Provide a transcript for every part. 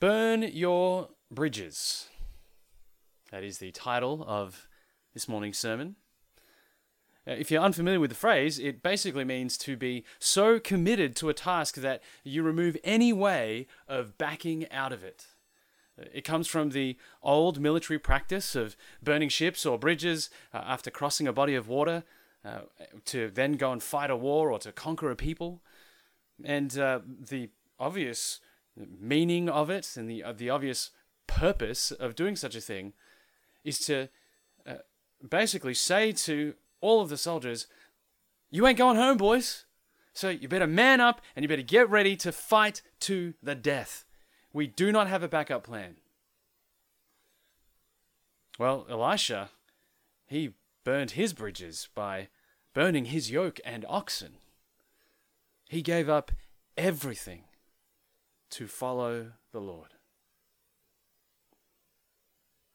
Burn your bridges. That is the title of this morning's sermon. If you're unfamiliar with the phrase, it basically means to be so committed to a task that you remove any way of backing out of it. It comes from the old military practice of burning ships or bridges uh, after crossing a body of water uh, to then go and fight a war or to conquer a people. And uh, the obvious meaning of it and the, uh, the obvious purpose of doing such a thing is to uh, basically say to all of the soldiers, You ain't going home, boys. So you better man up and you better get ready to fight to the death. We do not have a backup plan. Well, Elisha, he burned his bridges by burning his yoke and oxen. He gave up everything to follow the Lord.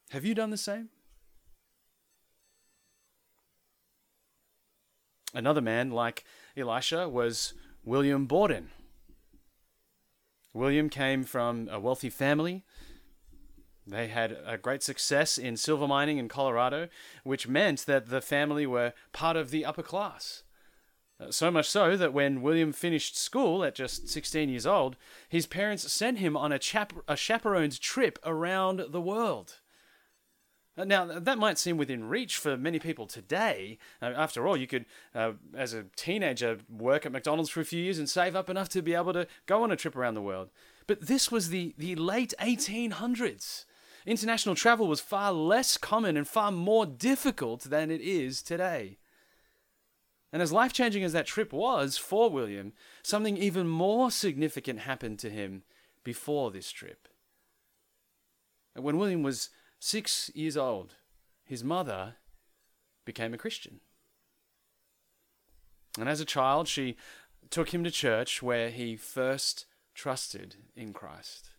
Have you done the same? Another man like Elisha was William Borden. William came from a wealthy family. They had a great success in silver mining in Colorado, which meant that the family were part of the upper class. Uh, So much so that when William finished school at just 16 years old, his parents sent him on a, chap- a chaperone's trip around the world. Uh, Now, that might seem within reach for many people today. Uh, after all, you could, uh, as a teenager, work at McDonald's for a few years and save up enough to be able to go on a trip around the world. But this was the, the late 1800s. International travel was far less common and far more difficult than it is today. And as life changing as that trip was for William, something even more significant happened to him before this trip. When William was six years old, his mother became a Christian. And as a child, she took him to church where he first trusted in Christ.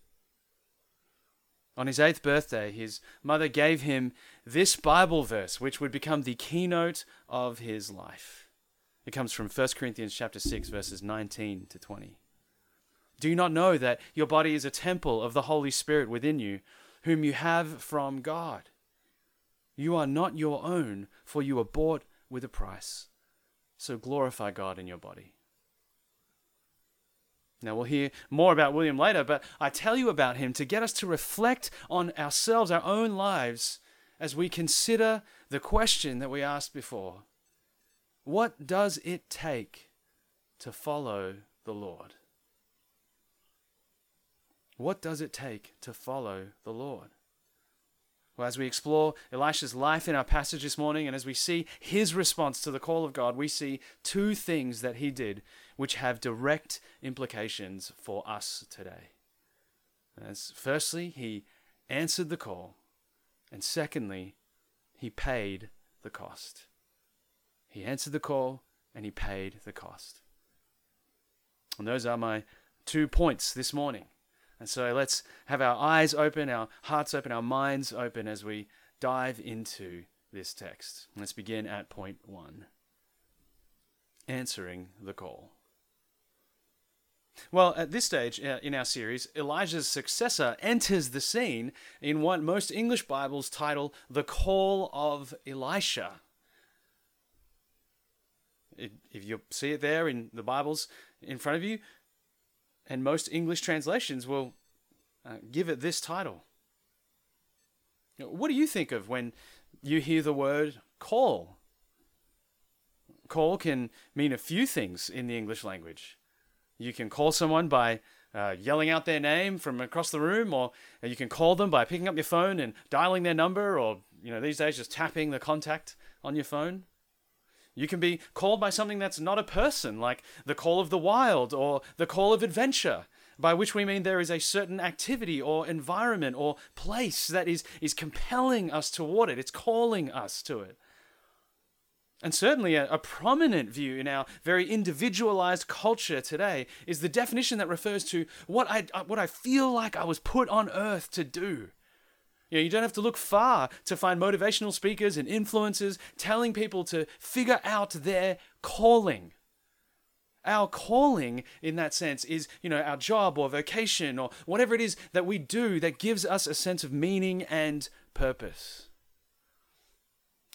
On his eighth birthday, his mother gave him this Bible verse, which would become the keynote of his life. It comes from 1 Corinthians chapter 6 verses 19 to 20. Do you not know that your body is a temple of the Holy Spirit within you, whom you have from God? You are not your own, for you were bought with a price. So glorify God in your body. Now, we'll hear more about William later, but I tell you about him to get us to reflect on ourselves, our own lives, as we consider the question that we asked before What does it take to follow the Lord? What does it take to follow the Lord? Well, as we explore Elisha's life in our passage this morning, and as we see his response to the call of God, we see two things that he did which have direct implications for us today. As firstly, he answered the call, and secondly, he paid the cost. He answered the call and he paid the cost. And those are my two points this morning. And so let's have our eyes open, our hearts open, our minds open as we dive into this text. Let's begin at point one answering the call. Well, at this stage uh, in our series, Elijah's successor enters the scene in what most English Bibles title The Call of Elisha. If you see it there in the Bibles in front of you, and most English translations will uh, give it this title. What do you think of when you hear the word call? Call can mean a few things in the English language. You can call someone by uh, yelling out their name from across the room, or you can call them by picking up your phone and dialing their number, or you know these days just tapping the contact on your phone. You can be called by something that's not a person, like the call of the wild or the call of adventure, by which we mean there is a certain activity or environment or place that is, is compelling us toward it. It's calling us to it. And certainly, a, a prominent view in our very individualized culture today is the definition that refers to what I, uh, what I feel like I was put on earth to do. You, know, you don't have to look far to find motivational speakers and influencers telling people to figure out their calling. Our calling, in that sense, is, you know, our job or vocation or whatever it is that we do that gives us a sense of meaning and purpose.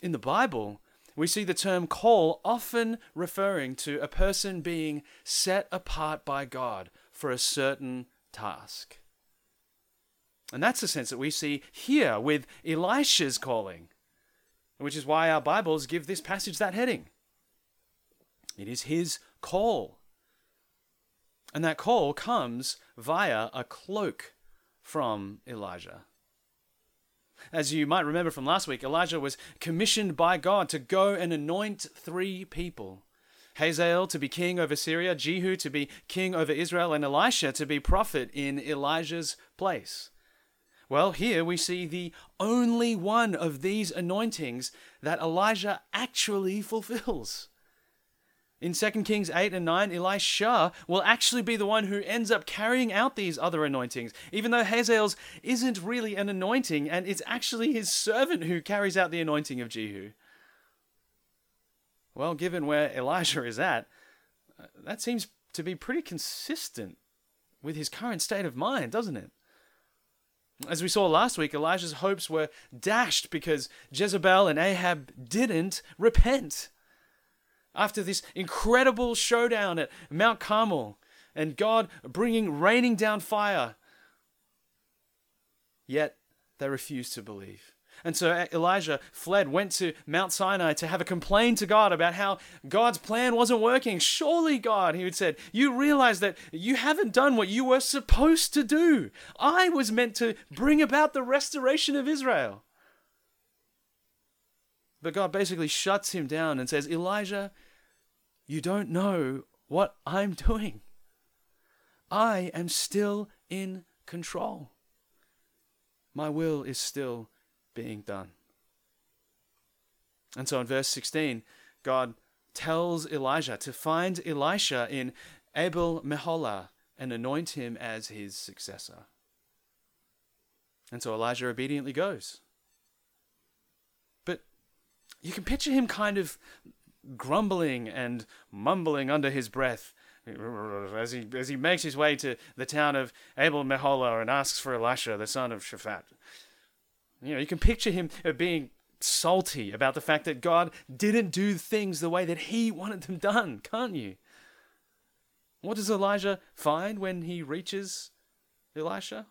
In the Bible, we see the term call often referring to a person being set apart by God for a certain task. And that's the sense that we see here with Elisha's calling, which is why our Bibles give this passage that heading. It is his call. And that call comes via a cloak from Elijah. As you might remember from last week, Elijah was commissioned by God to go and anoint three people Hazael to be king over Syria, Jehu to be king over Israel, and Elisha to be prophet in Elijah's place. Well, here we see the only one of these anointings that Elijah actually fulfills. In 2 Kings 8 and 9, Elisha will actually be the one who ends up carrying out these other anointings, even though Hazael's isn't really an anointing, and it's actually his servant who carries out the anointing of Jehu. Well, given where Elijah is at, that seems to be pretty consistent with his current state of mind, doesn't it? As we saw last week, Elijah's hopes were dashed because Jezebel and Ahab didn't repent. After this incredible showdown at Mount Carmel and God bringing, raining down fire, yet they refused to believe. And so Elijah fled, went to Mount Sinai to have a complaint to God about how God's plan wasn't working. Surely, God, he had said, you realize that you haven't done what you were supposed to do. I was meant to bring about the restoration of Israel. But God basically shuts him down and says, Elijah, you don't know what I'm doing. I am still in control. My will is still being done. And so in verse 16, God tells Elijah to find Elisha in Abel Meholah and anoint him as his successor. And so Elijah obediently goes. But you can picture him kind of grumbling and mumbling under his breath as he, as he makes his way to the town of Abel Meholah and asks for Elisha, the son of Shaphat. You know, you can picture him uh, being salty about the fact that God didn't do things the way that he wanted them done, can't you? What does Elijah find when he reaches Elisha?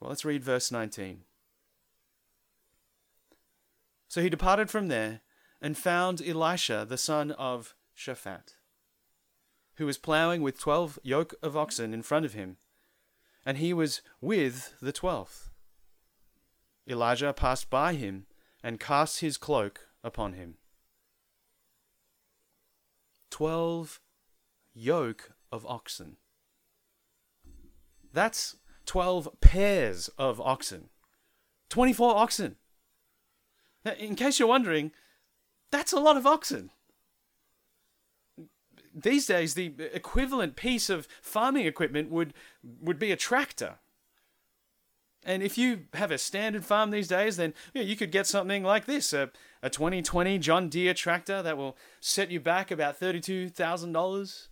Well, let's read verse 19. So he departed from there and found Elisha, the son of Shaphat, who was ploughing with twelve yoke of oxen in front of him, and he was with the twelfth. Elijah passed by him and cast his cloak upon him. Twelve yoke of oxen. That's 12 pairs of oxen. 24 oxen. In case you're wondering, that's a lot of oxen. These days, the equivalent piece of farming equipment would, would be a tractor. And if you have a standard farm these days, then you, know, you could get something like this a, a 2020 John Deere tractor that will set you back about $32,000.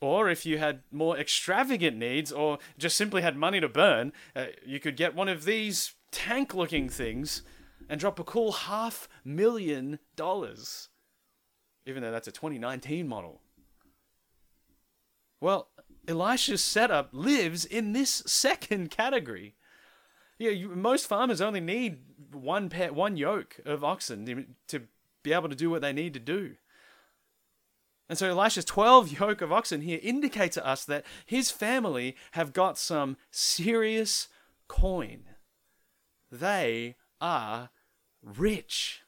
Or if you had more extravagant needs or just simply had money to burn, uh, you could get one of these tank looking things and drop a cool half million dollars. Even though that's a 2019 model. Well, Elisha's setup lives in this second category. Yeah, you, most farmers only need one pair, one yoke of oxen to be able to do what they need to do. And so Elisha's 12 yoke of oxen here indicate to us that his family have got some serious coin. They are rich.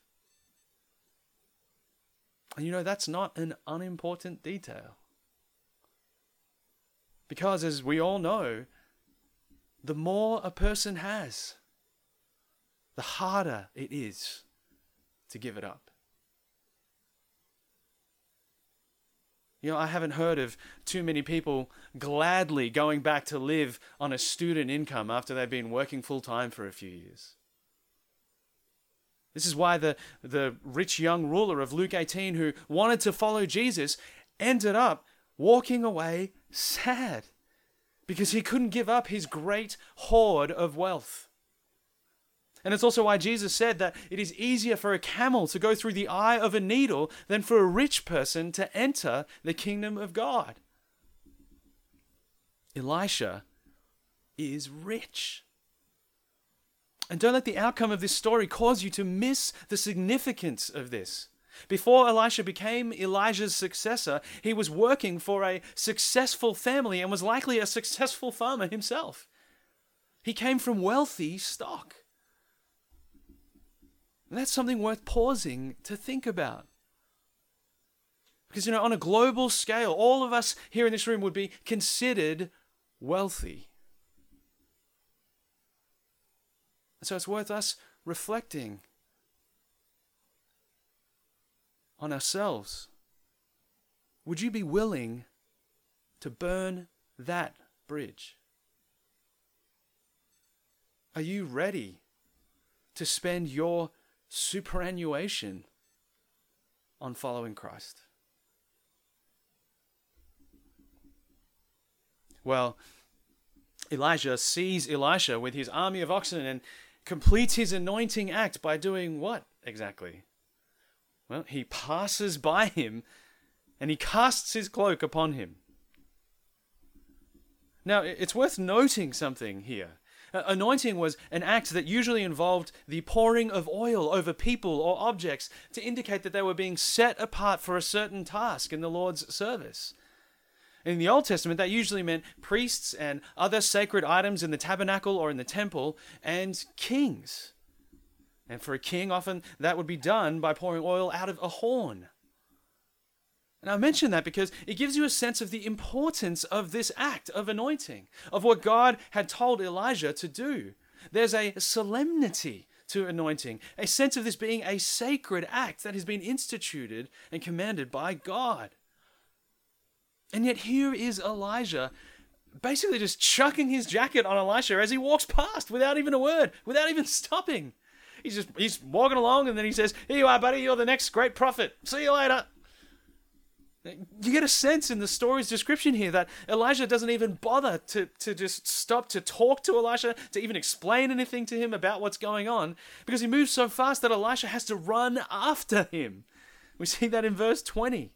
And you know, that's not an unimportant detail. Because, as we all know, the more a person has, the harder it is to give it up. You know, I haven't heard of too many people gladly going back to live on a student income after they've been working full time for a few years. This is why the, the rich young ruler of Luke 18 who wanted to follow Jesus ended up walking away sad because he couldn't give up his great hoard of wealth. And it's also why Jesus said that it is easier for a camel to go through the eye of a needle than for a rich person to enter the kingdom of God. Elisha is rich. And don't let the outcome of this story cause you to miss the significance of this. Before Elisha became Elijah's successor, he was working for a successful family and was likely a successful farmer himself. He came from wealthy stock. And that's something worth pausing to think about. Because, you know, on a global scale, all of us here in this room would be considered wealthy. And so it's worth us reflecting on ourselves. Would you be willing to burn that bridge? Are you ready to spend your superannuation on following Christ? Well, Elijah sees Elisha with his army of oxen and completes his anointing act by doing what exactly? Well, he passes by him and he casts his cloak upon him. Now, it's worth noting something here. Anointing was an act that usually involved the pouring of oil over people or objects to indicate that they were being set apart for a certain task in the Lord's service. In the Old Testament, that usually meant priests and other sacred items in the tabernacle or in the temple, and kings. And for a king, often that would be done by pouring oil out of a horn. And I mention that because it gives you a sense of the importance of this act of anointing, of what God had told Elijah to do. There's a solemnity to anointing, a sense of this being a sacred act that has been instituted and commanded by God. And yet here is Elijah basically just chucking his jacket on Elisha as he walks past without even a word, without even stopping. He's just he's walking along and then he says, Here you are, buddy, you're the next great prophet. See you later. You get a sense in the story's description here that Elijah doesn't even bother to, to just stop to talk to Elisha, to even explain anything to him about what's going on, because he moves so fast that Elisha has to run after him. We see that in verse 20.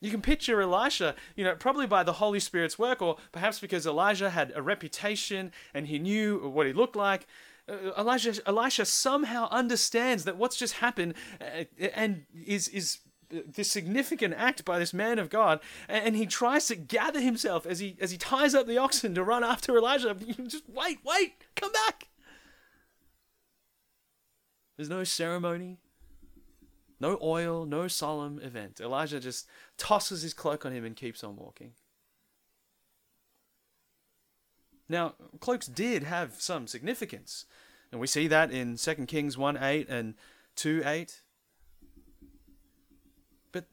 You can picture Elisha, you know, probably by the Holy Spirit's work, or perhaps because Elijah had a reputation and he knew what he looked like. Uh, Elijah, Elisha somehow understands that what's just happened uh, and is is this significant act by this man of God, and he tries to gather himself as he as he ties up the oxen to run after Elijah. Just wait, wait, come back. There's no ceremony. No oil, no solemn event. Elijah just tosses his cloak on him and keeps on walking. Now, cloaks did have some significance. And we see that in 2 Kings 1 8 and 2 8. But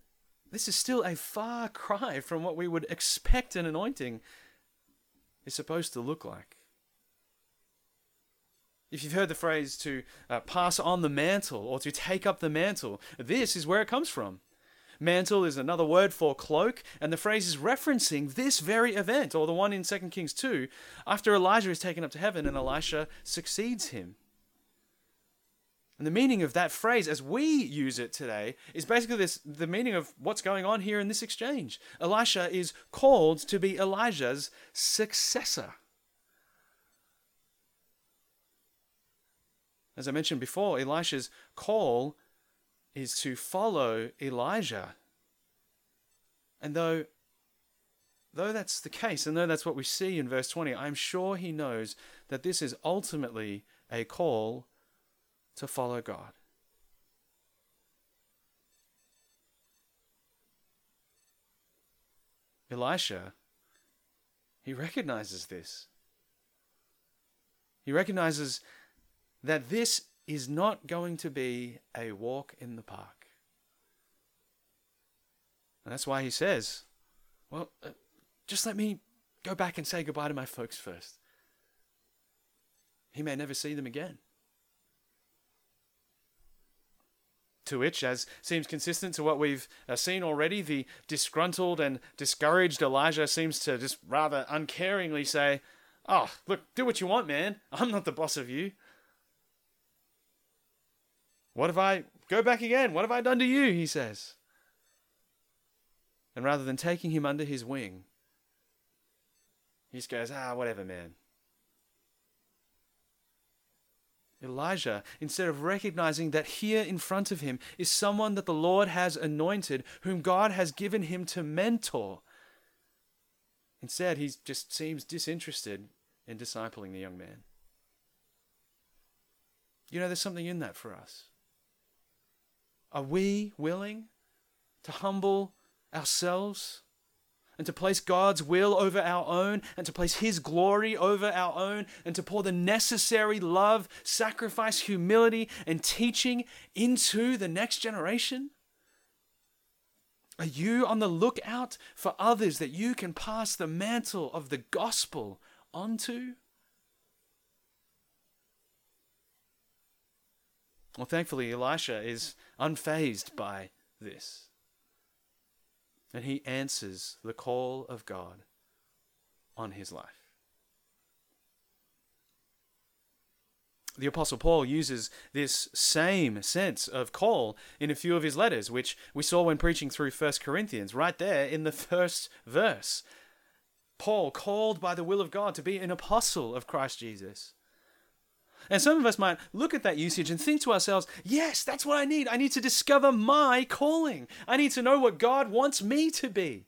this is still a far cry from what we would expect an anointing is supposed to look like. If you've heard the phrase to uh, pass on the mantle or to take up the mantle, this is where it comes from. Mantle is another word for cloak, and the phrase is referencing this very event, or the one in 2 Kings 2, after Elijah is taken up to heaven and Elisha succeeds him. And the meaning of that phrase, as we use it today, is basically this the meaning of what's going on here in this exchange. Elisha is called to be Elijah's successor. As I mentioned before, Elisha's call is to follow Elijah. And though though that's the case, and though that's what we see in verse 20, I'm sure he knows that this is ultimately a call to follow God. Elisha, he recognizes this. He recognizes that this is not going to be a walk in the park. And that's why he says, Well, uh, just let me go back and say goodbye to my folks first. He may never see them again. To which, as seems consistent to what we've uh, seen already, the disgruntled and discouraged Elijah seems to just rather uncaringly say, Oh, look, do what you want, man. I'm not the boss of you. What have I. Go back again. What have I done to you? He says. And rather than taking him under his wing, he just goes, Ah, whatever, man. Elijah, instead of recognizing that here in front of him is someone that the Lord has anointed, whom God has given him to mentor, instead he just seems disinterested in discipling the young man. You know, there's something in that for us. Are we willing to humble ourselves and to place God's will over our own, and to place His glory over our own, and to pour the necessary love, sacrifice, humility, and teaching into the next generation? Are you on the lookout for others that you can pass the mantle of the gospel onto? Well, thankfully, Elisha is unfazed by this and he answers the call of God on his life. The Apostle Paul uses this same sense of call in a few of his letters, which we saw when preaching through 1 Corinthians, right there in the first verse. Paul, called by the will of God to be an apostle of Christ Jesus. And some of us might look at that usage and think to ourselves, yes, that's what I need. I need to discover my calling. I need to know what God wants me to be.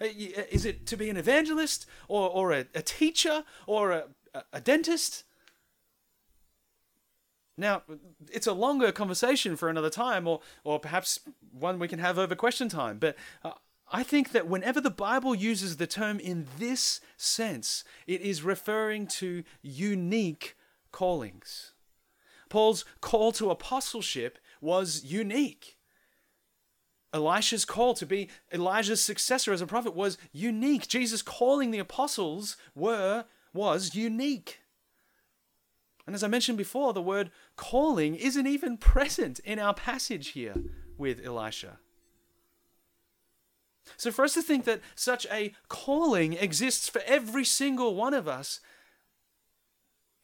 Uh, uh, is it to be an evangelist or, or a, a teacher or a, a dentist? Now, it's a longer conversation for another time, or, or perhaps one we can have over question time. But uh, I think that whenever the Bible uses the term in this sense, it is referring to unique callings. Paul's call to apostleship was unique. Elisha's call to be Elijah's successor as a prophet was unique. Jesus calling the apostles were was unique. And as I mentioned before, the word calling isn't even present in our passage here with Elisha. So, for us to think that such a calling exists for every single one of us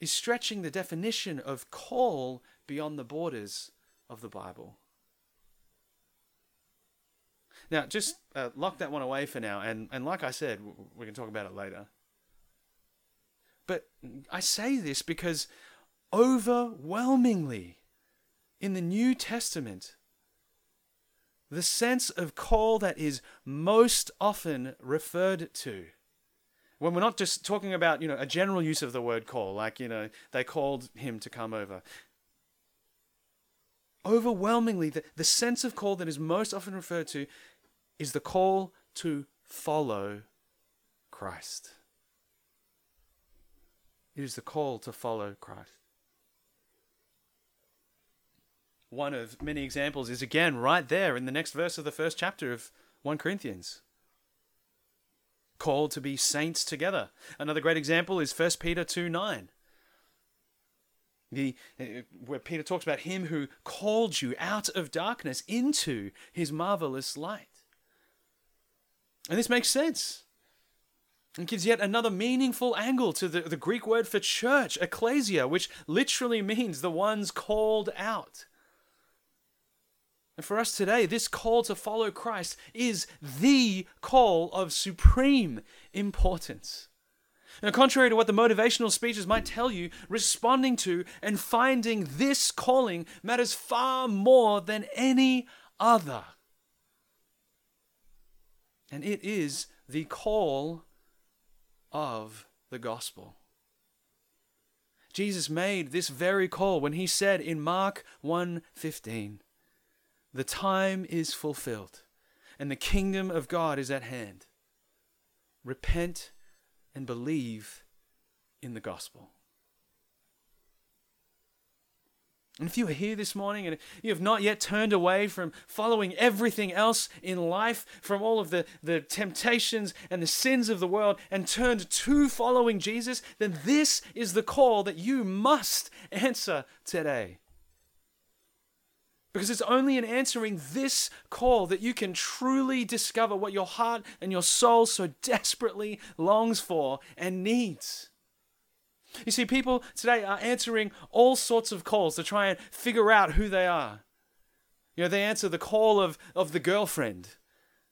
is stretching the definition of call beyond the borders of the Bible. Now, just uh, lock that one away for now, and, and like I said, we can talk about it later. But I say this because overwhelmingly in the New Testament, the sense of call that is most often referred to when we're not just talking about you know a general use of the word call like you know they called him to come over. Overwhelmingly the, the sense of call that is most often referred to is the call to follow christ. It is the call to follow christ. One of many examples is again right there in the next verse of the first chapter of 1 corinthians called to be saints together. Another great example is 1 Peter 2 9. The, uh, where Peter talks about him who called you out of darkness into his marvelous light. And this makes sense. It gives yet another meaningful angle to the, the Greek word for church, ecclesia, which literally means the ones called out. And for us today, this call to follow Christ is the call of supreme importance. Now, contrary to what the motivational speeches might tell you, responding to and finding this calling matters far more than any other. And it is the call of the gospel. Jesus made this very call when he said in Mark 1:15, the time is fulfilled, and the kingdom of God is at hand. Repent and believe in the gospel. And if you are here this morning and you have not yet turned away from following everything else in life, from all of the, the temptations and the sins of the world, and turned to following Jesus, then this is the call that you must answer today Because it's only in answering this call that you can truly discover what your heart and your soul so desperately longs for and needs. You see, people today are answering all sorts of calls to try and figure out who they are. You know, they answer the call of, of the girlfriend,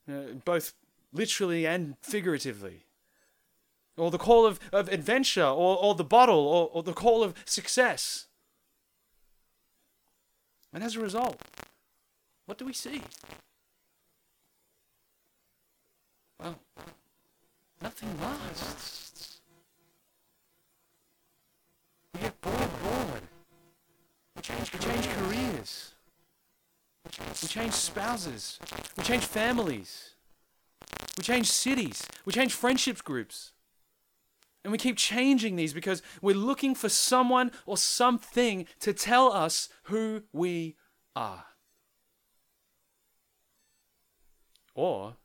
you know, both literally and figuratively. Or the call of, of adventure, or, or the bottle, or, or the call of success. And as a result, what do we see? Well, nothing lasts. We get bored, bored. We change, we change careers. We change spouses. We change families. We change cities. We change friendships groups. And we keep changing these because we're looking for someone or something to tell us who we are. Or,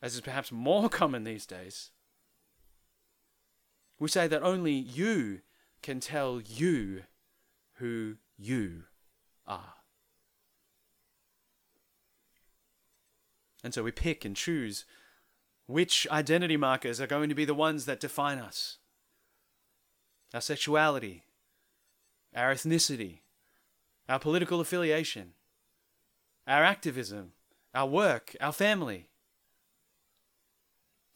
as is perhaps more common these days, we say that only you can tell you who you are. And so we pick and choose which identity markers are going to be the ones that define us? Our sexuality, our ethnicity, our political affiliation, our activism, our work, our family.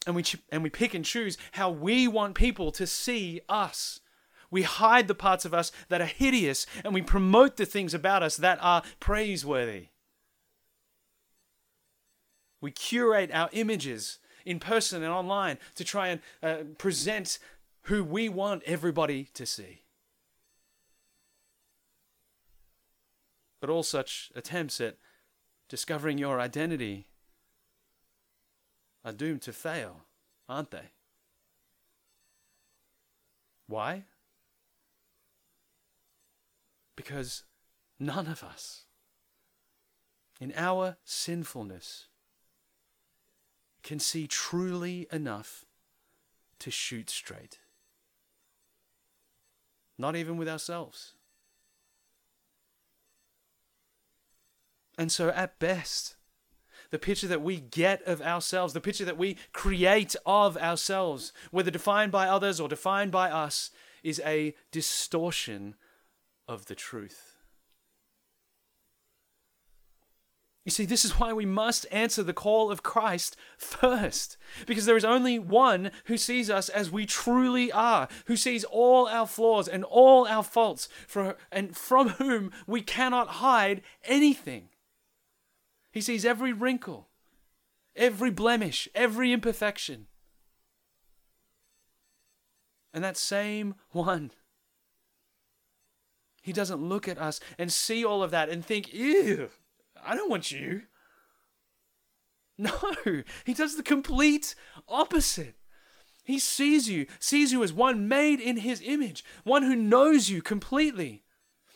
And we, and we pick and choose how we want people to see us. We hide the parts of us that are hideous and we promote the things about us that are praiseworthy. We curate our images in person and online to try and uh, present who we want everybody to see. But all such attempts at discovering your identity are doomed to fail, aren't they? Why? Because none of us, in our sinfulness, can see truly enough to shoot straight. Not even with ourselves. And so, at best, the picture that we get of ourselves, the picture that we create of ourselves, whether defined by others or defined by us, is a distortion of the truth. You see, this is why we must answer the call of Christ first. Because there is only one who sees us as we truly are, who sees all our flaws and all our faults, for, and from whom we cannot hide anything. He sees every wrinkle, every blemish, every imperfection. And that same one, he doesn't look at us and see all of that and think, ew I don't want you. No, he does the complete opposite. He sees you, sees you as one made in his image, one who knows you completely.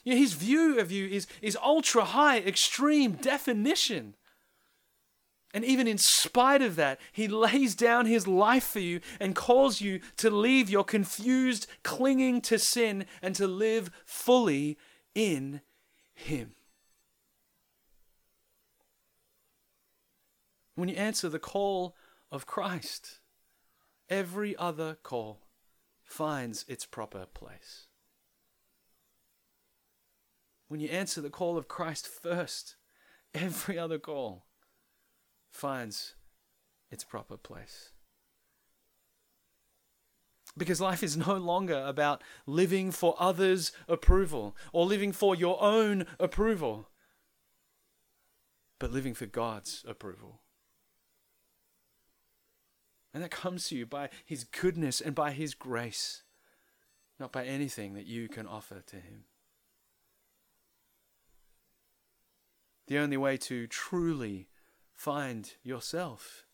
his view of you is, is ultra high, extreme definition. And even in spite of that, he lays down his life for you and calls you to leave your confused clinging to sin and to live fully in him. When you answer the call of Christ, every other call finds its proper place. When you answer the call of Christ first, every other call finds its proper place. Because life is no longer about living for others' approval or living for your own approval, but living for God's approval. And that comes to you by His goodness and by His grace, not by anything that you can offer to Him. The only way to truly find yourself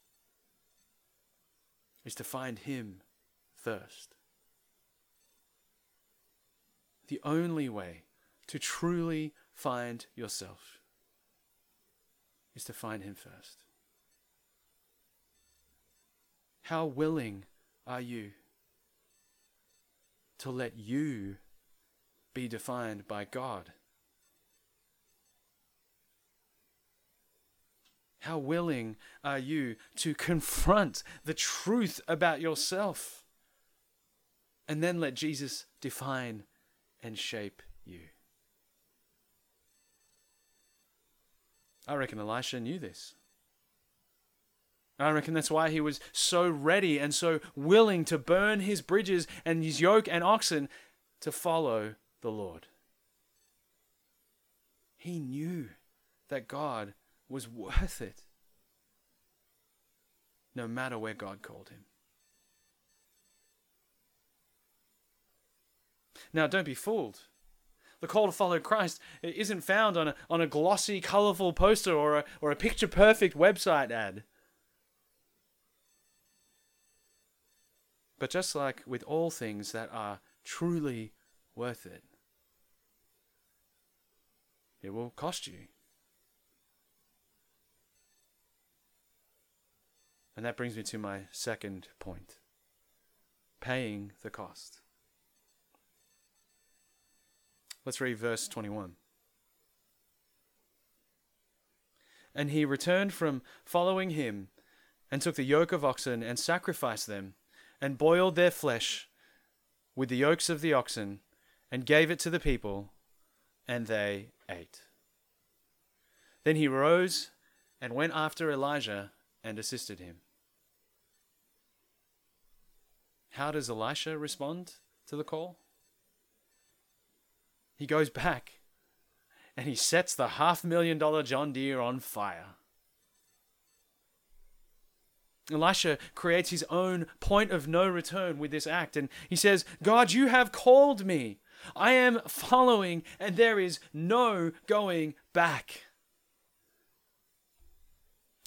is to find Him first. The only way to truly find yourself is to find Him first. How willing are you to let you be defined by God How willing are you to confront the truth about yourself and then let Jesus define and shape you? I reckon Elisha knew this. I reckon that's why he was so ready and so willing to burn his bridges and his yoke and oxen to follow the Lord. He knew that God was worth it, no matter where God called him. Now, don't be fooled. The call to follow Christ isn't found on a, on a glossy, colorful poster or a, or a picture perfect website ad. But just like with all things that are truly worth it, it will cost you. And that brings me to my second point paying the cost. Let's read verse 21. And he returned from following him, and took the yoke of oxen, and sacrificed them, and boiled their flesh with the yokes of the oxen, and gave it to the people, and they ate. Then he rose and went after Elijah and assisted him. How does Elisha respond to the call? He goes back and he sets the half million dollar John Deere on fire. Elisha creates his own point of no return with this act, and he says, God, you have called me. I am following, and there is no going back.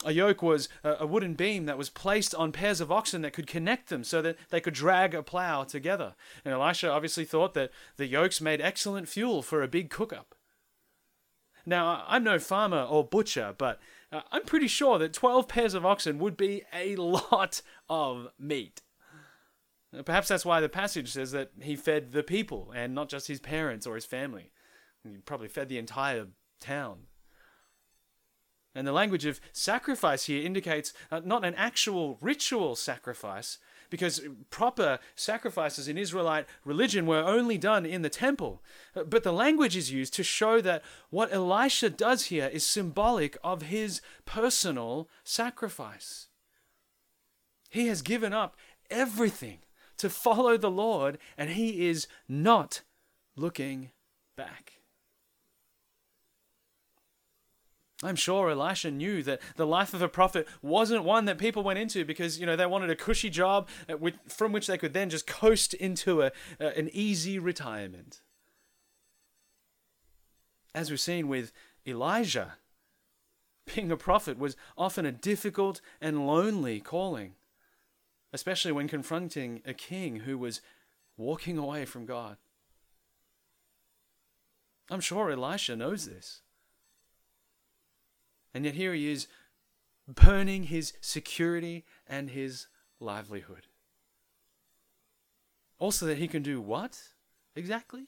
A yoke was a wooden beam that was placed on pairs of oxen that could connect them so that they could drag a plow together. And Elisha obviously thought that the yokes made excellent fuel for a big cook up. Now, I'm no farmer or butcher, but uh, I'm pretty sure that 12 pairs of oxen would be a lot of meat. Perhaps that's why the passage says that he fed the people and not just his parents or his family. He probably fed the entire town. And the language of sacrifice here indicates uh, not an actual ritual sacrifice, because proper sacrifices in Israelite religion were only done in the temple. Uh, but the language is used to show that what Elisha does here is symbolic of his personal sacrifice. He has given up everything to follow the Lord, and he is not looking back. I'm sure Elisha knew that the life of a prophet wasn't one that people went into because you know they wanted a cushy job from which they could then just coast into a, an easy retirement. As we've seen with Elijah, being a prophet was often a difficult and lonely calling, especially when confronting a king who was walking away from God. I'm sure Elisha knows this. And yet here he is burning his security and his livelihood. Also, that he can do what exactly?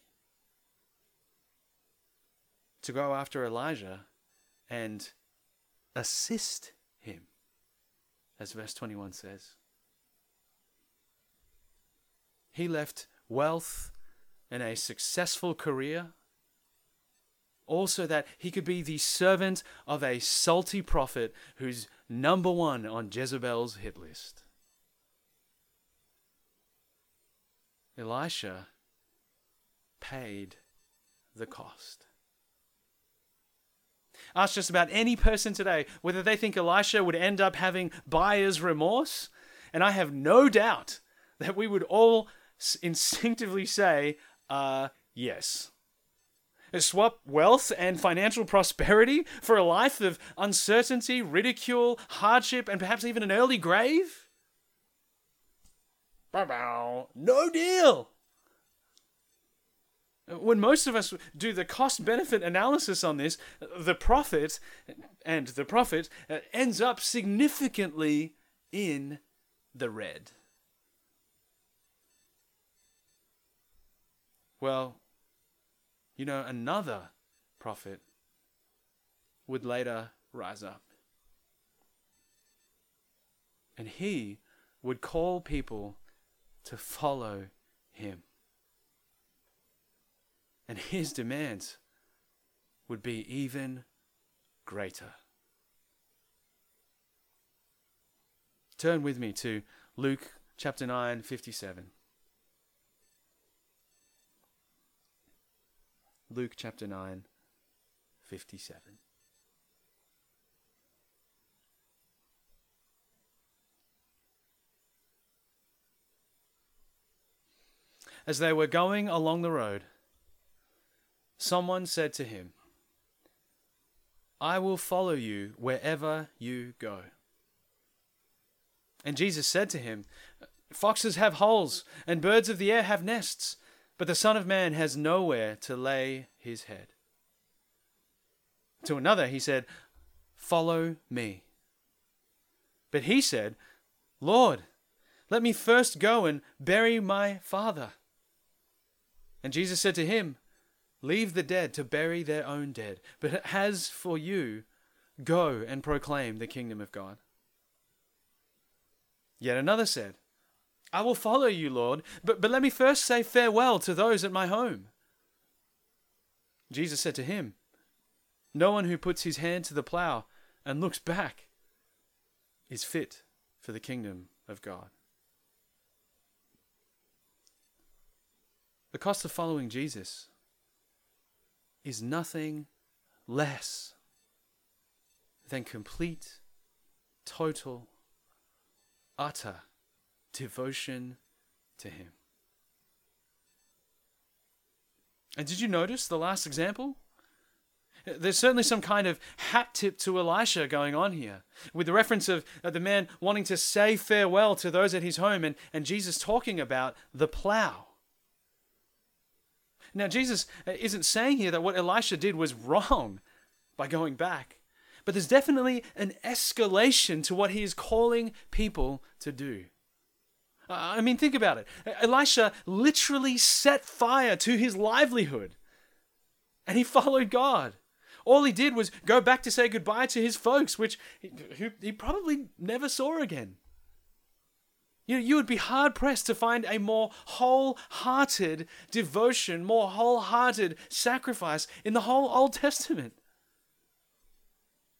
To go after Elijah and assist him, as verse 21 says. He left wealth and a successful career also that he could be the servant of a salty prophet who's number one on Jezebel's hit list. Elisha paid the cost. Ask just about any person today whether they think Elisha would end up having buyer's remorse, and I have no doubt that we would all instinctively say, uh, yes swap wealth and financial prosperity for a life of uncertainty, ridicule, hardship, and perhaps even an early grave? No deal. When most of us do the cost benefit analysis on this, the profit and the profit uh, ends up significantly in the red. Well, you know, another prophet would later rise up. And he would call people to follow him. And his demands would be even greater. Turn with me to Luke chapter 9, 57. Luke chapter 9, 57. As they were going along the road, someone said to him, I will follow you wherever you go. And Jesus said to him, Foxes have holes, and birds of the air have nests, but the Son of Man has nowhere to lay his head. To another he said, Follow me. But he said, Lord, let me first go and bury my father. And Jesus said to him, Leave the dead to bury their own dead, but as for you, go and proclaim the kingdom of God. Yet another said, I will follow you, Lord, but, but let me first say farewell to those at my home. Jesus said to him, No one who puts his hand to the plough and looks back is fit for the kingdom of God. The cost of following Jesus is nothing less than complete, total, utter devotion to Him. And did you notice the last example? There's certainly some kind of hat tip to Elisha going on here, with the reference of, of the man wanting to say farewell to those at his home, and, and Jesus talking about the plow. Now, Jesus uh, isn't saying here that what Elisha did was wrong by going back, but there's definitely an escalation to what he is calling people to do. Uh, I mean, think about it. Elisha literally set fire to his livelihood, and he followed God. All he did was go back to say goodbye to his folks, which he, he probably never saw again. You, know, you would be hard pressed to find a more wholehearted devotion, more wholehearted sacrifice in the whole Old Testament.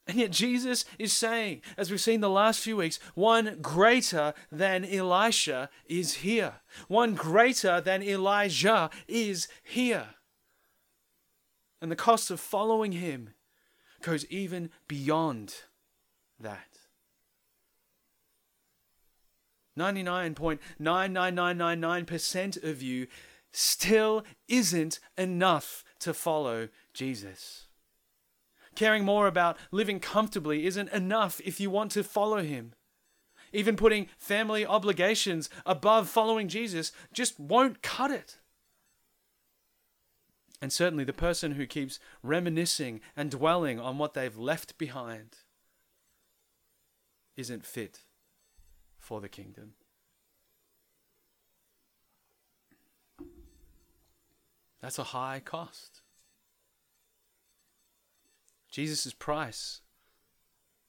And yet, Jesus is saying, as we've seen the last few weeks, one greater than Elisha is here. One greater than Elijah is here. And the cost of following him goes even beyond that. 99.99999% of you still isn't enough to follow Jesus. Caring more about living comfortably isn't enough if you want to follow him. Even putting family obligations above following Jesus just won't cut it. And certainly the person who keeps reminiscing and dwelling on what they've left behind isn't fit for the kingdom. That's a high cost. Jesus' price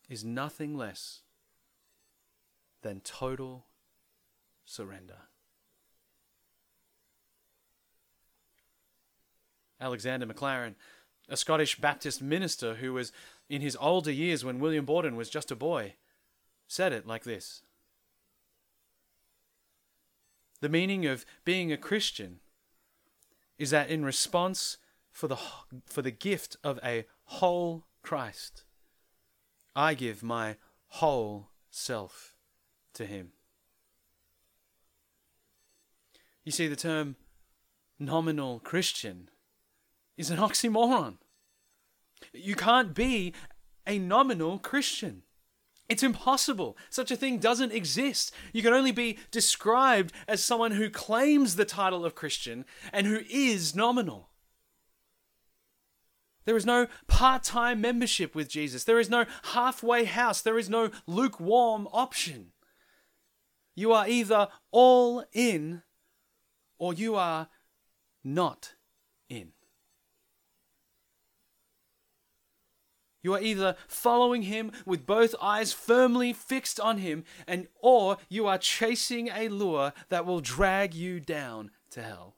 is nothing less than total surrender. Alexander Maclaren, a Scottish Baptist minister who was in his older years when William Borden was just a boy, said it like this the meaning of being a Christian is that in response for the, for the gift of a whole Christ, I give my whole self to Him. You see, the term nominal Christian is an oxymoron. You can't be a nominal Christian. It's impossible. Such a thing doesn't exist. You can only be described as someone who claims the title of Christian and who is nominal. There is no part time membership with Jesus. There is no halfway house. There is no lukewarm option. You are either all in or you are not in. You are either following him with both eyes firmly fixed on him, and or you are chasing a lure that will drag you down to hell.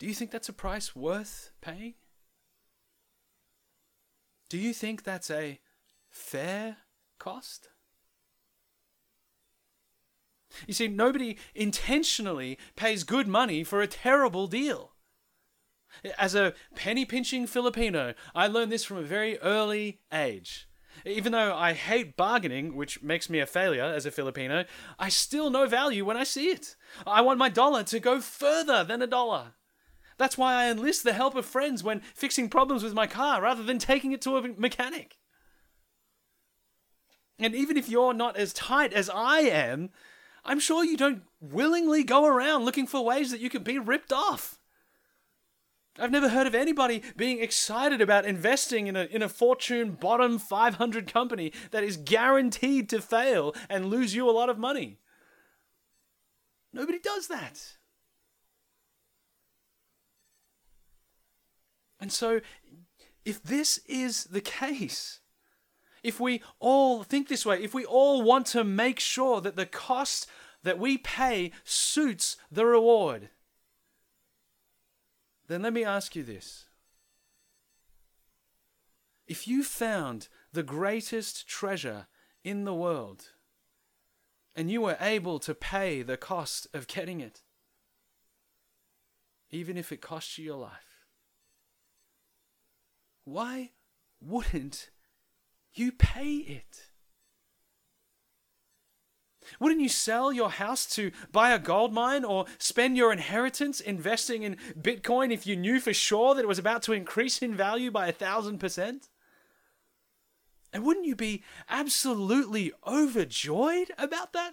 Do you think that's a price worth paying? Do you think that's a fair cost? You see, nobody intentionally pays good money for a terrible deal. As a penny pinching Filipino, I learned this from a very early age. Even though I hate bargaining, which makes me a failure as a Filipino, I still know value when I see it. I want my dollar to go further than a dollar. That's why I enlist the help of friends when fixing problems with my car rather than taking it to a mechanic. And even if you're not as tight as I am, I'm sure you don't willingly go around looking for ways that you can be ripped off. I've never heard of anybody being excited about investing in a, in a fortune bottom 500 company that is guaranteed to fail and lose you a lot of money. Nobody does that. And so, if this is the case, if we all think this way, if we all want to make sure that the cost that we pay suits the reward, then let me ask you this. If you found the greatest treasure in the world and you were able to pay the cost of getting it, even if it cost you your life, why wouldn't you pay it? Wouldn't you sell your house to buy a gold mine or spend your inheritance investing in Bitcoin if you knew for sure that it was about to increase in value by a thousand percent? And wouldn't you be absolutely overjoyed about that?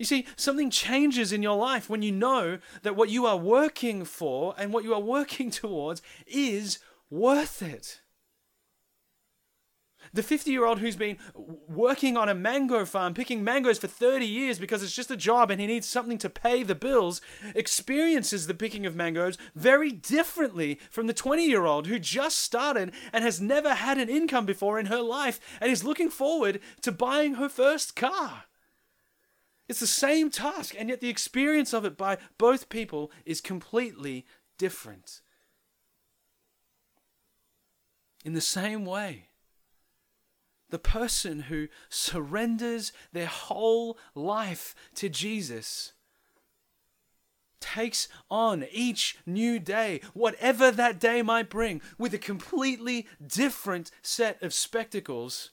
You see, something changes in your life when you know that what you are working for and what you are working towards is worth it. The 50 year old who's been working on a mango farm, picking mangoes for 30 years because it's just a job and he needs something to pay the bills, experiences the picking of mangoes very differently from the 20 year old who just started and has never had an income before in her life and is looking forward to buying her first car. It's the same task, and yet the experience of it by both people is completely different. In the same way, the person who surrenders their whole life to Jesus takes on each new day, whatever that day might bring, with a completely different set of spectacles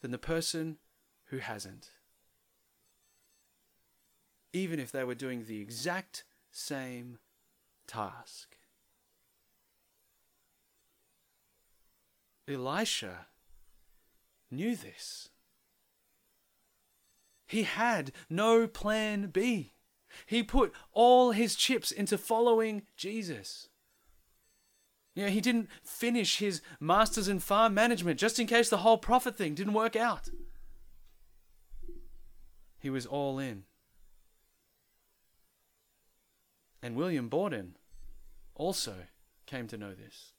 than the person who hasn't even if they were doing the exact same task. Elisha knew this. He had no plan B. He put all his chips into following Jesus. You know, he didn't finish his master's in farm management just in case the whole prophet thing didn't work out. He was all in. And William Borden also came to know this.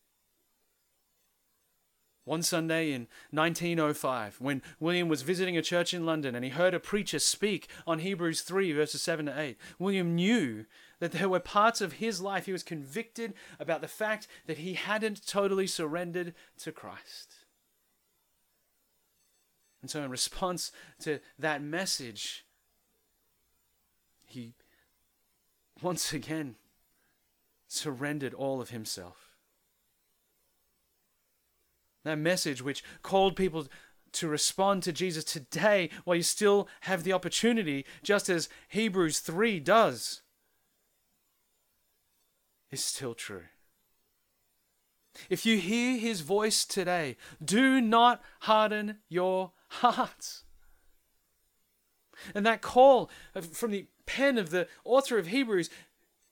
One Sunday in 1905, when William was visiting a church in London and he heard a preacher speak on Hebrews 3, verses 7 to 8, William knew that there were parts of his life he was convicted about the fact that he hadn't totally surrendered to Christ. And so, in response to that message, he once again surrendered all of himself. That message, which called people to respond to Jesus today while you still have the opportunity, just as Hebrews 3 does, is still true. If you hear his voice today, do not harden your hearts. And that call from the pen of the author of Hebrews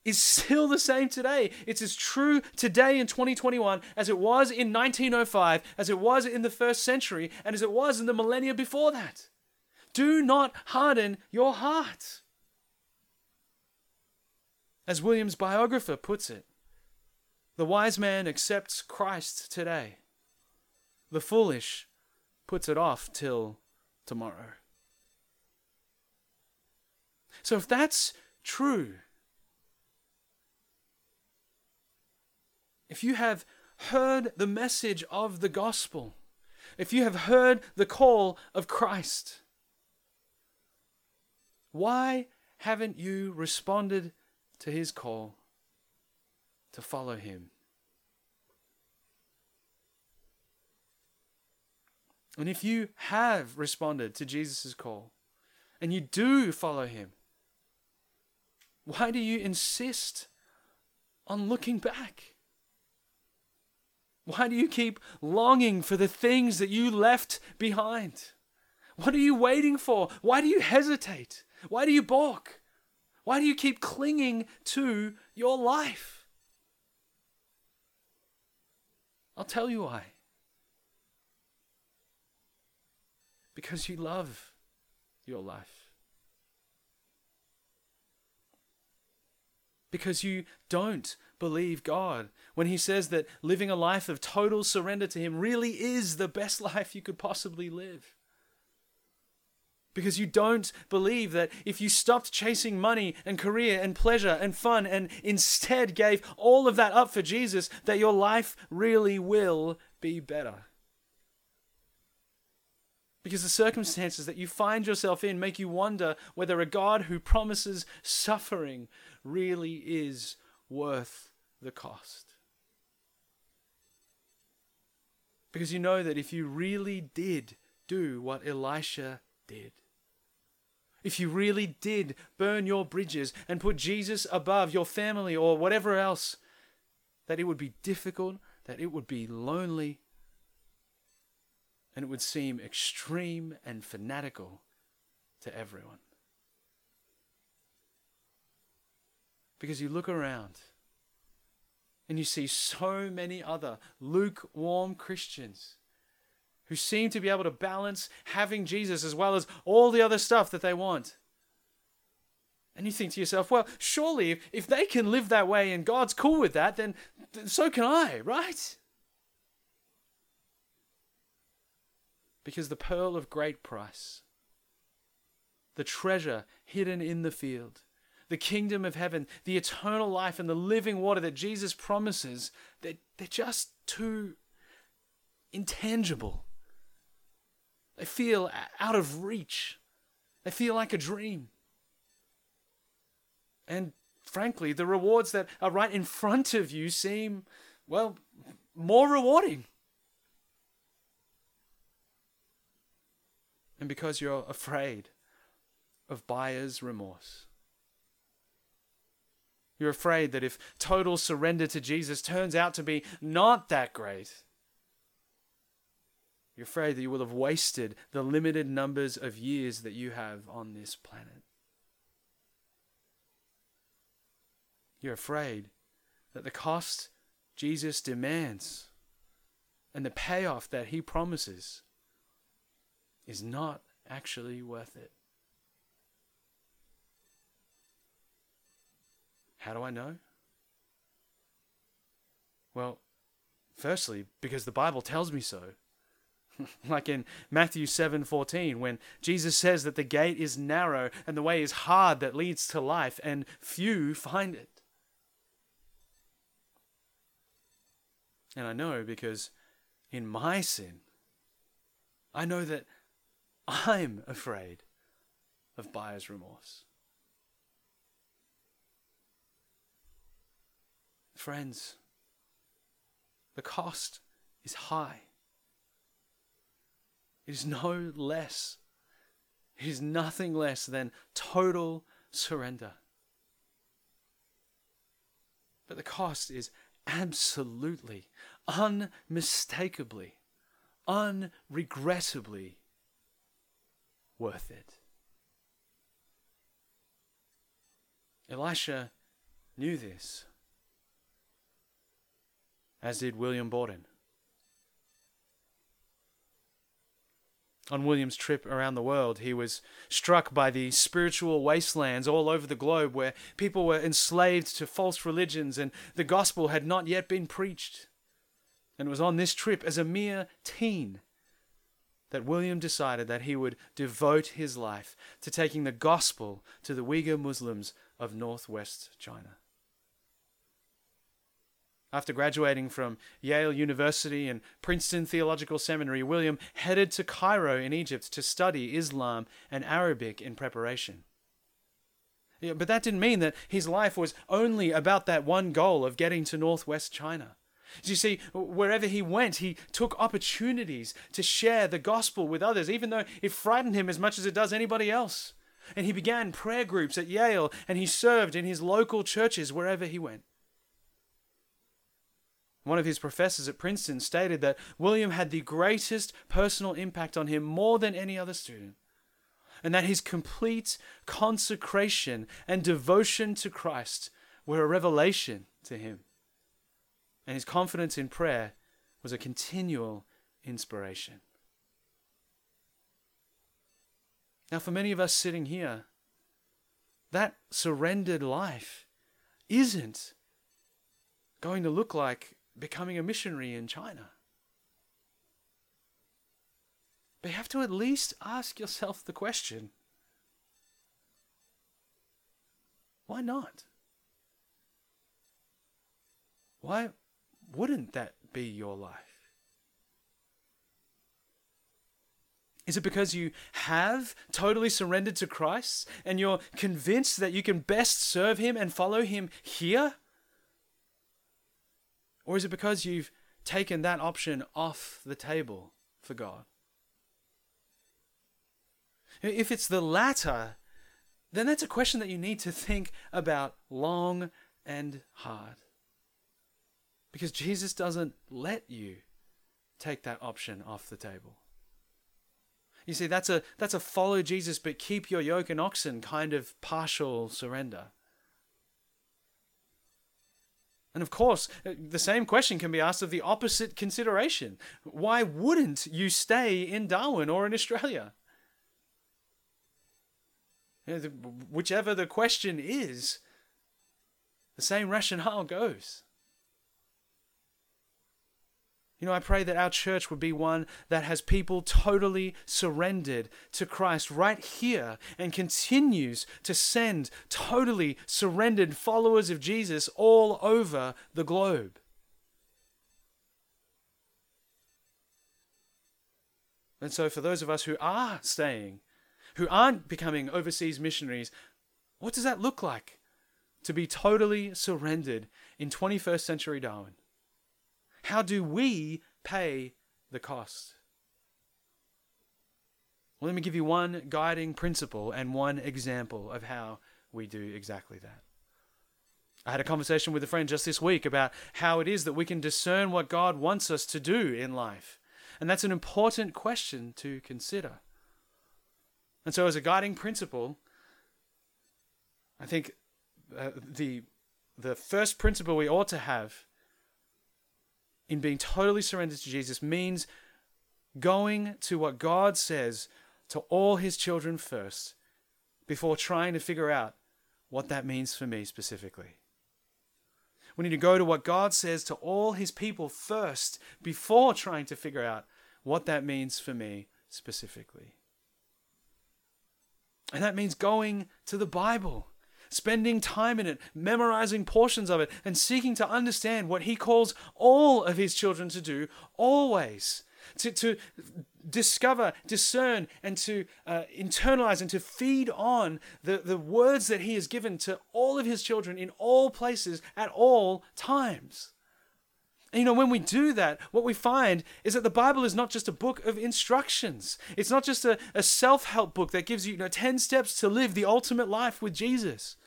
is still the same today. It's as true today in 2021 as it was in 1905, as it was in the first century, and as it was in the millennia before that. Do not harden your heart. As William's biographer puts it, The wise man accepts Christ today. The foolish puts it off till tomorrow. So if that's true, if you have heard the message of the gospel, if you have heard the call of Christ, why haven't you responded to his call to follow him? And if you have responded to Jesus' call and you do follow him, why do you insist on looking back? Why do you keep longing for the things that you left behind? What are you waiting for? Why do you hesitate? Why do you balk? Why do you keep clinging to your life? I'll tell you why. Because you love your life. Because you don't believe God when He says that living a life of total surrender to Him really is the best life you could possibly live. Because you don't believe that if you stopped chasing money and career and pleasure and fun and instead gave all of that up for Jesus, that your life really will be better. Because the circumstances that you find yourself in make you wonder whether a God who promises suffering really is worth the cost. Because you know that if you really did do what Elisha did, if you really did burn your bridges and put Jesus above your family or whatever else, that it would be difficult, that it would be lonely, and it would seem extreme and fanatical to everyone. Because you look around and you see so many other lukewarm Christians who seem to be able to balance having Jesus as well as all the other stuff that they want. And you think to yourself, well, surely if, if they can live that way and God's cool with that, then so can I, right? Because the pearl of great price, the treasure hidden in the field, the kingdom of heaven, the eternal life, and the living water that Jesus promises, they're, they're just too intangible. They feel out of reach. They feel like a dream. And frankly, the rewards that are right in front of you seem, well, more rewarding. And because you're afraid of buyer's remorse. You're afraid that if total surrender to Jesus turns out to be not that great, you're afraid that you will have wasted the limited numbers of years that you have on this planet. You're afraid that the cost Jesus demands and the payoff that he promises is not actually worth it. How do I know? Well, firstly, because the Bible tells me so. like in Matthew 7:14 when Jesus says that the gate is narrow and the way is hard that leads to life and few find it. And I know because in my sin I know that I'm afraid of buyer's remorse. Friends, the cost is high. It is no less, it is nothing less than total surrender. But the cost is absolutely, unmistakably, unregrettably worth it. Elisha knew this, as did William Borden. On William's trip around the world, he was struck by the spiritual wastelands all over the globe where people were enslaved to false religions and the gospel had not yet been preached. And it was on this trip, as a mere teen, that William decided that he would devote his life to taking the gospel to the Uyghur Muslims of northwest China. After graduating from Yale University and Princeton Theological Seminary, William headed to Cairo in Egypt to study Islam and Arabic in preparation. Yeah, but that didn't mean that his life was only about that one goal of getting to northwest China. You see, wherever he went, he took opportunities to share the gospel with others, even though it frightened him as much as it does anybody else. And he began prayer groups at Yale, and he served in his local churches wherever he went. One of his professors at Princeton stated that William had the greatest personal impact on him more than any other student, and that his complete consecration and devotion to Christ were a revelation to him. And his confidence in prayer was a continual inspiration. Now, for many of us sitting here, that surrendered life isn't going to look like becoming a missionary in China. But you have to at least ask yourself the question why not? Why wouldn't that be your life? Is it because you have totally surrendered to Christ and you're convinced that you can best serve Him and follow Him here? Or is it because you've taken that option off the table for God? If it's the latter, then that's a question that you need to think about long and hard. Because Jesus doesn't let you take that option off the table. You see, that's a that's a follow Jesus but keep your yoke and oxen kind of partial surrender. And of course, the same question can be asked of the opposite consideration. Why wouldn't you stay in Darwin or in Australia? whichever the question is, the same rationale goes. You know, I pray that our church would be one that has people totally surrendered to Christ right here and continues to send totally surrendered followers of Jesus all over the globe. And so, for those of us who are staying, who aren't becoming overseas missionaries, what does that look like to be totally surrendered in 21st century Darwin? How do we pay the cost? Well, let me give you one guiding principle and one example of how we do exactly that. I had a conversation with a friend just this week about how it is that we can discern what God wants us to do in life. And that's an important question to consider. And so, as a guiding principle, I think uh, the, the first principle we ought to have in being totally surrendered to Jesus means going to what God says to all his children first before trying to figure out what that means for me specifically. We need to go to what God says to all his people first before trying to figure out what that means for me specifically. And that means going to the Bible spending time in it, memorizing portions of it, and seeking to understand what he calls all of his children to do always. To, to discover, discern, and to uh, internalize and to feed on the, the words that he has given to all of his children in all places at all times. And, you know, when we do that, what we find is that the Bible is not just a book of instructions. It's not just a, a self help book that gives you, you know, 10 steps to live the ultimate life with Jesus.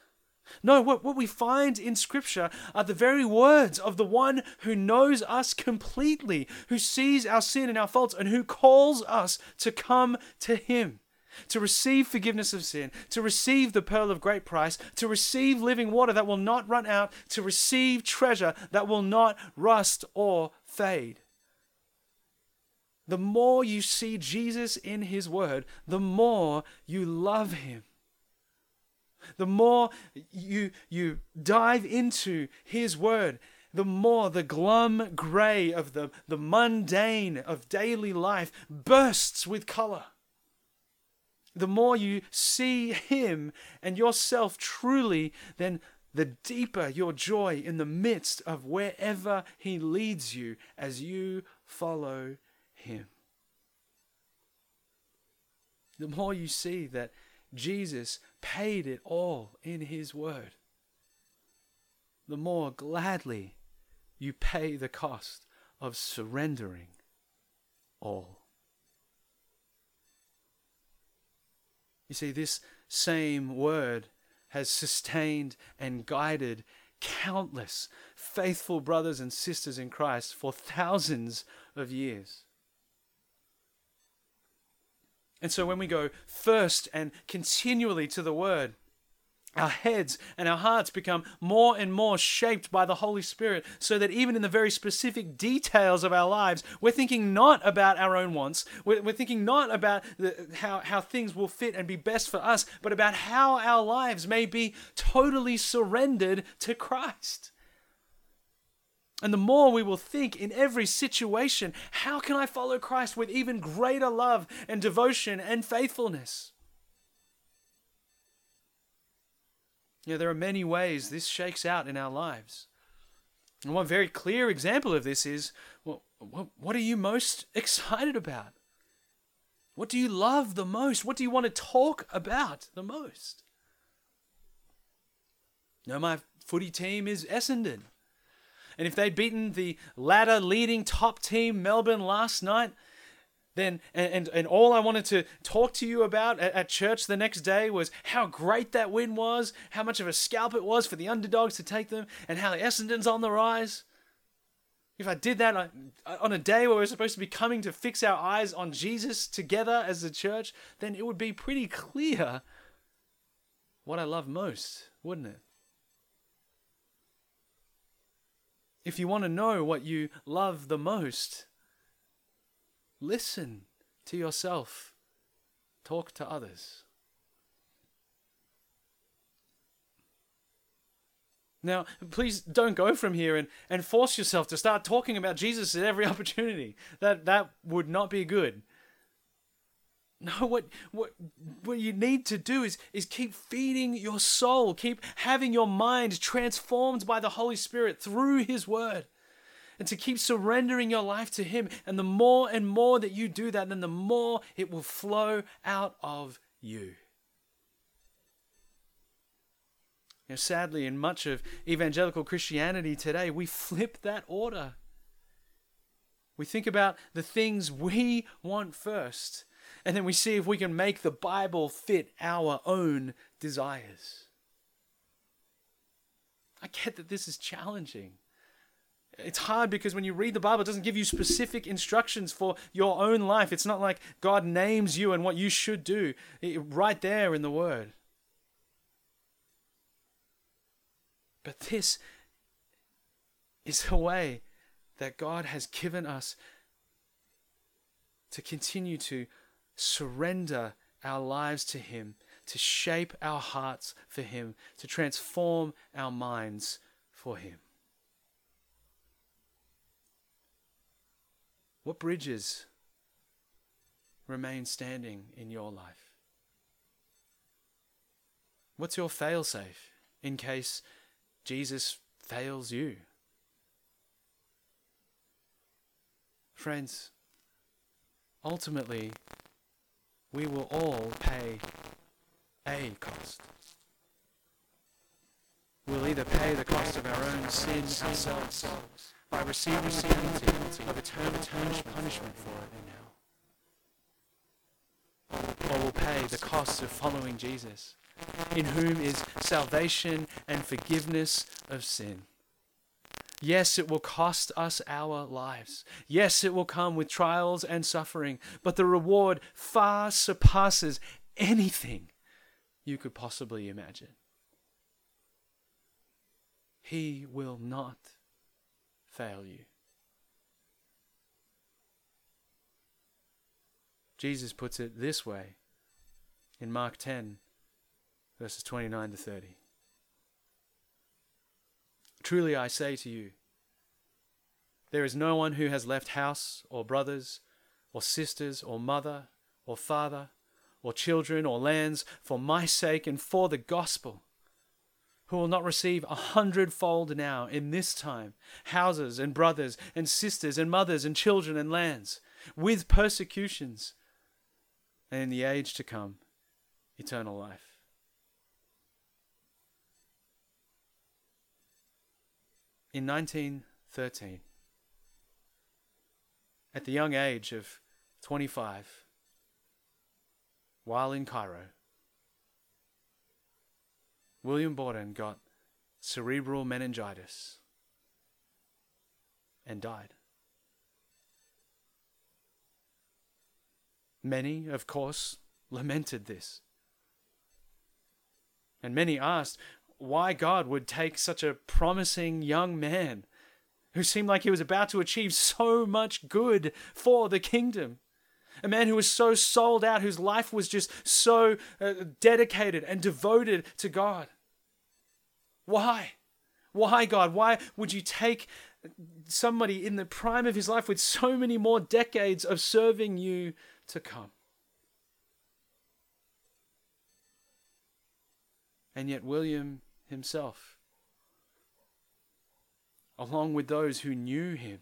No, what, what we find in Scripture are the very words of the one who knows us completely, who sees our sin and our faults, and who calls us to come to Him to receive forgiveness of sin, to receive the pearl of great price, to receive living water that will not run out, to receive treasure that will not rust or fade. The more you see Jesus in His Word, the more you love Him. The more you, you dive into His Word, the more the glum grey of the, the mundane of daily life bursts with color. The more you see Him and yourself truly, then the deeper your joy in the midst of wherever He leads you as you follow Him. The more you see that Jesus paid it all in His Word, the more gladly you pay the cost of surrendering all. You see, this same word has sustained and guided countless faithful brothers and sisters in Christ for thousands of years. And so when we go first and continually to the Word, our heads and our hearts become more and more shaped by the Holy Spirit, so that even in the very specific details of our lives, we're thinking not about our own wants, we're, we're thinking not about the, how, how things will fit and be best for us, but about how our lives may be totally surrendered to Christ. And the more we will think in every situation, how can I follow Christ with even greater love and devotion and faithfulness? Know, there are many ways this shakes out in our lives. And one very clear example of this is well, what are you most excited about? What do you love the most? What do you want to talk about the most? Know, my footy team is Essendon. And if they'd beaten the ladder leading top team, Melbourne, last night, then and, and, all I wanted to talk to you about at, at, church the next day was how great that win was, how much of a scalp it was for the underdogs to take them, and how Essendon's on the rise. If I did that on a day where we're supposed to be coming to fix our eyes on Jesus together as a church, then it would be pretty clear what I love most, wouldn't it? If you want to know what you love the most, Listen to yourself. Talk to others. Now, please don't go from here and, and force yourself to start talking about Jesus at every opportunity. That that would not be good. No, what what what you need to do is is keep feeding your soul, keep having your mind transformed by the Holy Spirit through his word and to keep surrendering your life to Him. And the more and more that you do that, then the more it will flow out of you. You know, sadly, in much of evangelical Christianity today, we flip that order. We think about the things we want first, and then we see if we can make the Bible fit our own desires. I get that this is challenging. It's hard because when you read the Bible, it doesn't give you specific instructions for your own life. It's not like God names you and what you should do right there in the Word. But this is a way that God has given us to continue to surrender our lives to Him, to shape our hearts for Him, to transform our minds for Him. What bridges remain standing in your life? What's your failsafe in case Jesus fails you? Friends, ultimately, we will all pay a cost. We'll either pay the cost of our own sins ourselves by receiving the penalty of eternal punishment for it now. Or will pay the cost of following Jesus, in whom is salvation and forgiveness of sin. Yes, it will cost us our lives. Yes, it will come with trials and suffering, but the reward far surpasses anything you could possibly imagine. He will not fail you. Jesus puts it this way in Mark 10, verses 29 to 30. Truly I say to you, there is no one who has left house or brothers or sisters or mother or father or children or lands for my sake and for the gospel who will not receive a hundredfold now in this time houses and brothers and sisters and mothers and children and lands with persecutions and in the age to come eternal life. In 1913, at the young age of 25, while in Cairo, William Borden got cerebral meningitis and died. Many, of course, lamented this. And many asked why God would take such a promising young man who seemed like he was about to achieve so much good for the kingdom. A man who was so sold out, whose life was just so uh, dedicated and devoted to God. Why? Why, God? Why would you take somebody in the prime of his life with so many more decades of serving you to come? And yet, William himself, along with those who knew him,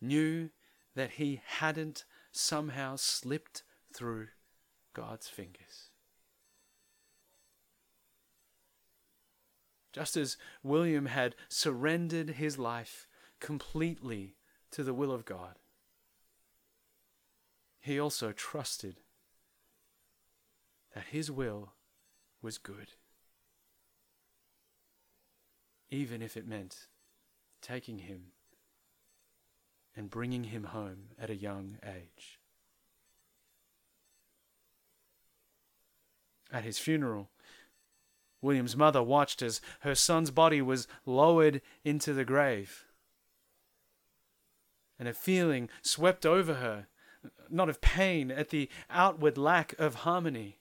knew that he hadn't somehow slipped through God's fingers. Just as William had surrendered his life completely to the will of God, he also trusted that his will was good, even if it meant taking him and bringing him home at a young age. At his funeral, William's mother watched as her son's body was lowered into the grave. And a feeling swept over her, not of pain at the outward lack of harmony,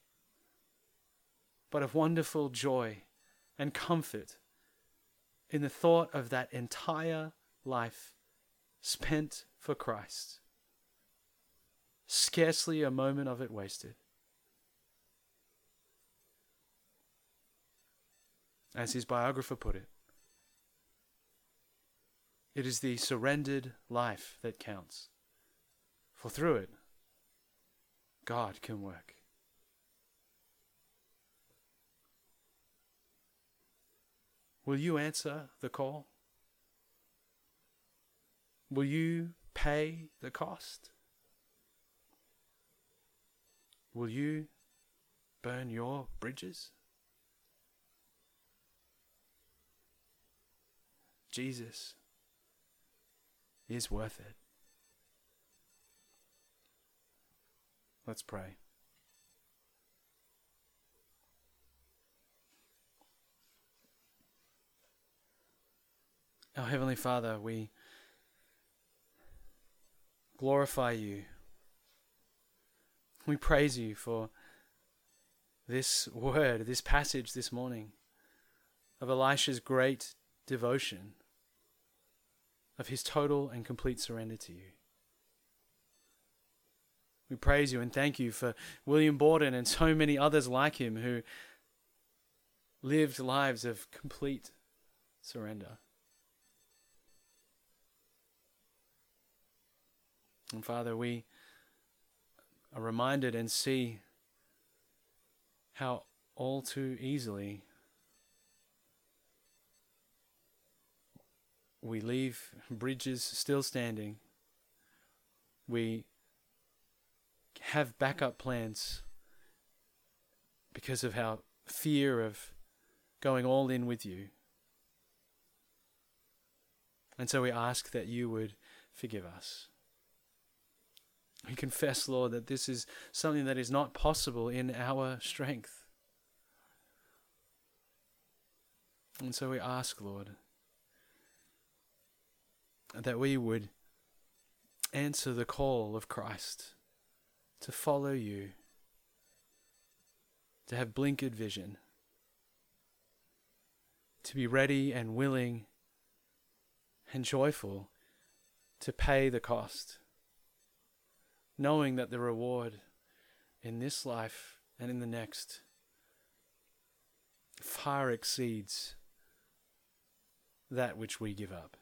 but of wonderful joy and comfort in the thought of that entire life spent for Christ. Scarcely a moment of it wasted. As his biographer put it, it is the surrendered life that counts, for through it, God can work. Will you answer the call? Will you pay the cost? Will you burn your bridges? Jesus is worth it. Let's pray. Our Heavenly Father, we glorify you. We praise you for this word, this passage this morning of Elisha's great devotion, of his total and complete surrender to you. We praise you and thank you for William Borden and so many others like him who lived lives of complete surrender. And Father, we are reminded and see how all too easily we leave bridges still standing. We have backup plans because of our fear of going all in with you. And so we ask that you would forgive us. We confess, Lord, that this is something that is not possible in our strength. And so we ask, Lord, that we would answer the call of Christ to follow you, to have blinkered vision, to be ready and willing and joyful to pay the cost, knowing that the reward in this life and in the next far exceeds that which we give up.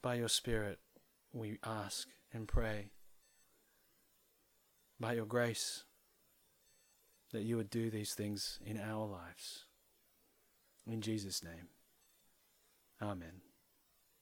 By your Spirit, we ask and pray. By your grace, that you would do these things in our lives. In Jesus' name, Amen.